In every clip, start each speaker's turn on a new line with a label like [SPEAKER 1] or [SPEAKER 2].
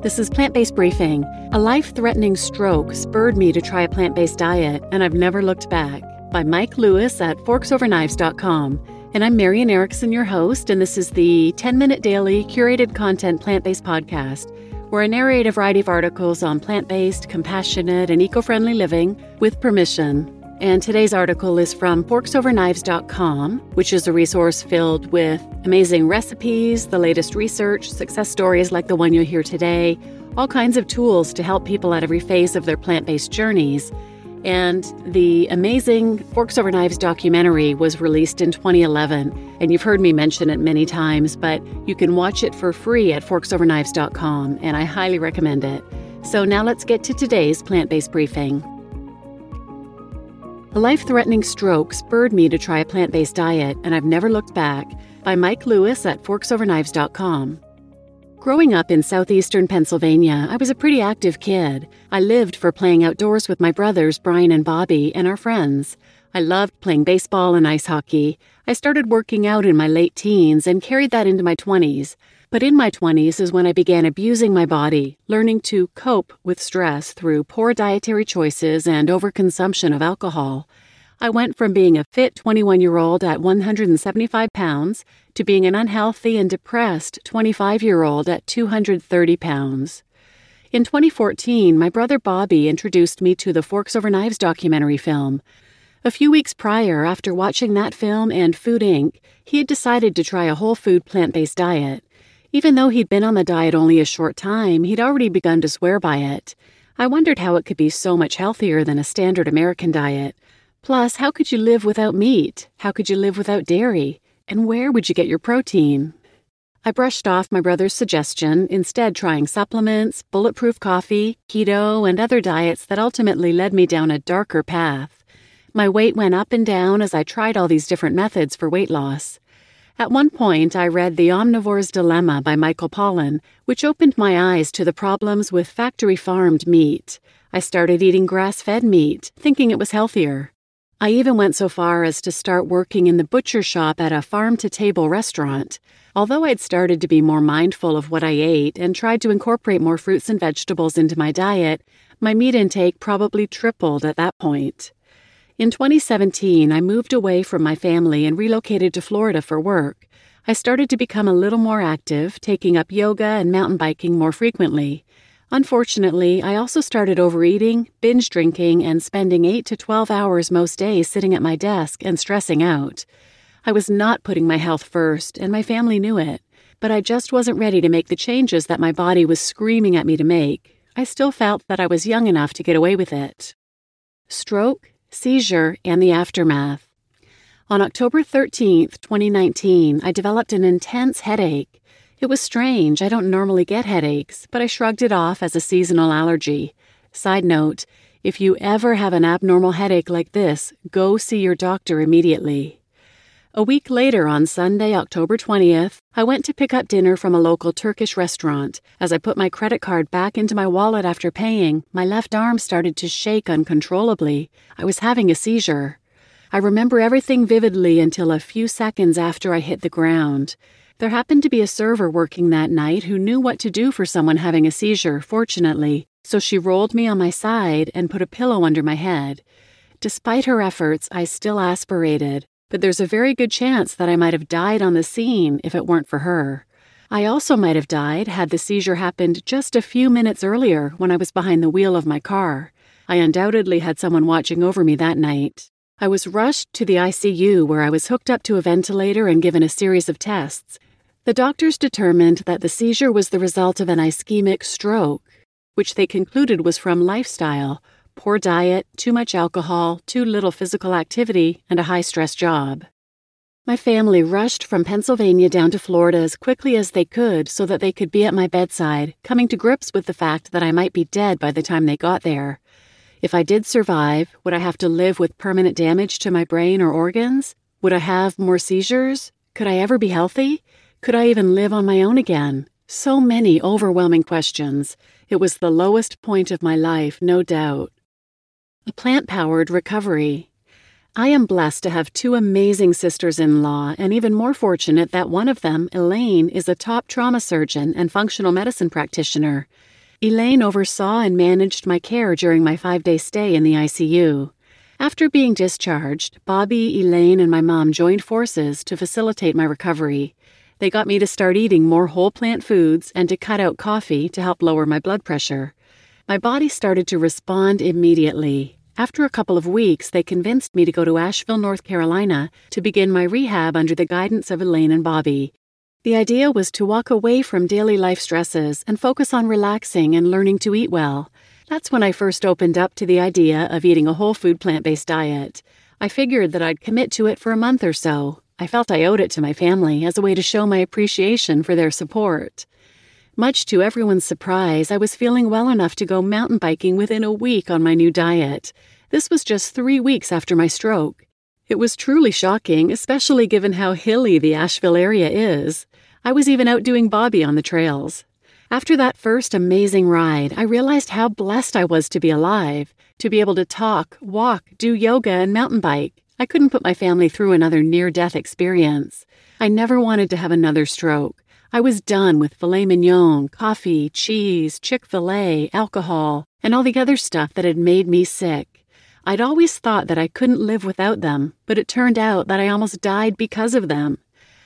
[SPEAKER 1] This is Plant Based Briefing. A life threatening stroke spurred me to try a plant based diet, and I've never looked back. By Mike Lewis at forksoverknives.com. And I'm Marian Erickson, your host, and this is the 10 minute daily curated content plant based podcast where I narrate a variety of articles on plant based, compassionate, and eco friendly living with permission. And today's article is from forksoverknives.com, which is a resource filled with amazing recipes, the latest research, success stories like the one you'll hear today, all kinds of tools to help people at every phase of their plant based journeys. And the amazing Forks Over Knives documentary was released in 2011. And you've heard me mention it many times, but you can watch it for free at forksoverknives.com, and I highly recommend it. So now let's get to today's plant based briefing. A life threatening stroke spurred me to try a plant based diet, and I've never looked back. By Mike Lewis at forksoverknives.com. Growing up in southeastern Pennsylvania, I was a pretty active kid. I lived for playing outdoors with my brothers, Brian and Bobby, and our friends. I loved playing baseball and ice hockey. I started working out in my late teens and carried that into my 20s. But in my 20s is when I began abusing my body, learning to cope with stress through poor dietary choices and overconsumption of alcohol. I went from being a fit 21 year old at 175 pounds to being an unhealthy and depressed 25 year old at 230 pounds. In 2014, my brother Bobby introduced me to the Forks Over Knives documentary film. A few weeks prior, after watching that film and Food Inc., he had decided to try a whole food plant based diet. Even though he'd been on the diet only a short time, he'd already begun to swear by it. I wondered how it could be so much healthier than a standard American diet. Plus, how could you live without meat? How could you live without dairy? And where would you get your protein? I brushed off my brother's suggestion, instead, trying supplements, bulletproof coffee, keto, and other diets that ultimately led me down a darker path. My weight went up and down as I tried all these different methods for weight loss. At one point, I read The Omnivore's Dilemma by Michael Pollan, which opened my eyes to the problems with factory farmed meat. I started eating grass fed meat, thinking it was healthier. I even went so far as to start working in the butcher shop at a farm to table restaurant. Although I'd started to be more mindful of what I ate and tried to incorporate more fruits and vegetables into my diet, my meat intake probably tripled at that point. In 2017, I moved away from my family and relocated to Florida for work. I started to become a little more active, taking up yoga and mountain biking more frequently. Unfortunately, I also started overeating, binge drinking, and spending 8 to 12 hours most days sitting at my desk and stressing out. I was not putting my health first, and my family knew it, but I just wasn't ready to make the changes that my body was screaming at me to make. I still felt that I was young enough to get away with it. Stroke, seizure, and the aftermath. On October 13, 2019, I developed an intense headache. It was strange, I don't normally get headaches, but I shrugged it off as a seasonal allergy. Side note if you ever have an abnormal headache like this, go see your doctor immediately. A week later, on Sunday, October 20th, I went to pick up dinner from a local Turkish restaurant. As I put my credit card back into my wallet after paying, my left arm started to shake uncontrollably. I was having a seizure. I remember everything vividly until a few seconds after I hit the ground. There happened to be a server working that night who knew what to do for someone having a seizure, fortunately, so she rolled me on my side and put a pillow under my head. Despite her efforts, I still aspirated but there's a very good chance that I might have died on the scene if it weren't for her. I also might have died had the seizure happened just a few minutes earlier when I was behind the wheel of my car. I undoubtedly had someone watching over me that night. I was rushed to the ICU where I was hooked up to a ventilator and given a series of tests. The doctors determined that the seizure was the result of an ischemic stroke, which they concluded was from lifestyle poor diet, too much alcohol, too little physical activity, and a high stress job. My family rushed from Pennsylvania down to Florida as quickly as they could so that they could be at my bedside, coming to grips with the fact that I might be dead by the time they got there. If I did survive, would I have to live with permanent damage to my brain or organs? Would I have more seizures? Could I ever be healthy? Could I even live on my own again? So many overwhelming questions. It was the lowest point of my life, no doubt. Plant powered recovery. I am blessed to have two amazing sisters in law, and even more fortunate that one of them, Elaine, is a top trauma surgeon and functional medicine practitioner. Elaine oversaw and managed my care during my five day stay in the ICU. After being discharged, Bobby, Elaine, and my mom joined forces to facilitate my recovery. They got me to start eating more whole plant foods and to cut out coffee to help lower my blood pressure. My body started to respond immediately. After a couple of weeks, they convinced me to go to Asheville, North Carolina to begin my rehab under the guidance of Elaine and Bobby. The idea was to walk away from daily life stresses and focus on relaxing and learning to eat well. That's when I first opened up to the idea of eating a whole food plant based diet. I figured that I'd commit to it for a month or so. I felt I owed it to my family as a way to show my appreciation for their support. Much to everyone's surprise, I was feeling well enough to go mountain biking within a week on my new diet. This was just three weeks after my stroke. It was truly shocking, especially given how hilly the Asheville area is. I was even out doing Bobby on the trails. After that first amazing ride, I realized how blessed I was to be alive, to be able to talk, walk, do yoga, and mountain bike. I couldn't put my family through another near death experience. I never wanted to have another stroke. I was done with filet mignon, coffee, cheese, Chick fil A, alcohol, and all the other stuff that had made me sick. I'd always thought that I couldn't live without them, but it turned out that I almost died because of them.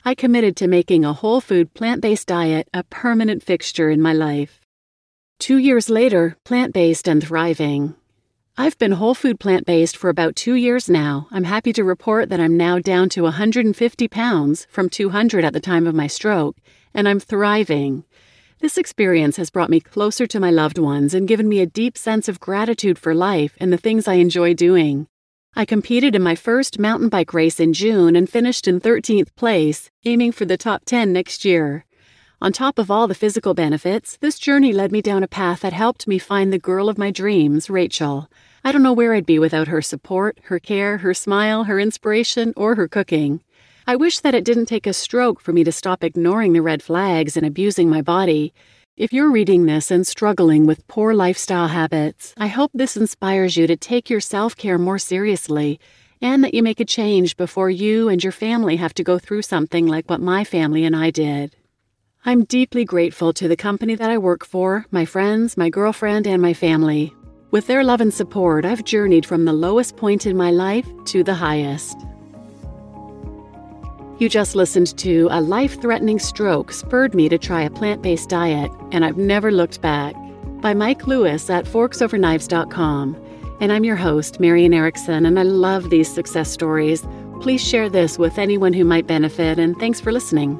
[SPEAKER 1] I committed to making a whole food plant based diet a permanent fixture in my life. Two years later, plant based and thriving. I've been whole food plant based for about two years now. I'm happy to report that I'm now down to 150 pounds from 200 at the time of my stroke, and I'm thriving. This experience has brought me closer to my loved ones and given me a deep sense of gratitude for life and the things I enjoy doing. I competed in my first mountain bike race in June and finished in 13th place, aiming for the top 10 next year. On top of all the physical benefits, this journey led me down a path that helped me find the girl of my dreams, Rachel. I don't know where I'd be without her support, her care, her smile, her inspiration, or her cooking. I wish that it didn't take a stroke for me to stop ignoring the red flags and abusing my body. If you're reading this and struggling with poor lifestyle habits, I hope this inspires you to take your self care more seriously and that you make a change before you and your family have to go through something like what my family and I did. I'm deeply grateful to the company that I work for, my friends, my girlfriend, and my family. With their love and support, I've journeyed from the lowest point in my life to the highest. You just listened to A Life Threatening Stroke Spurred Me to Try a Plant Based Diet, and I've Never Looked Back by Mike Lewis at forksoverknives.com. And I'm your host, Marian Erickson, and I love these success stories. Please share this with anyone who might benefit, and thanks for listening.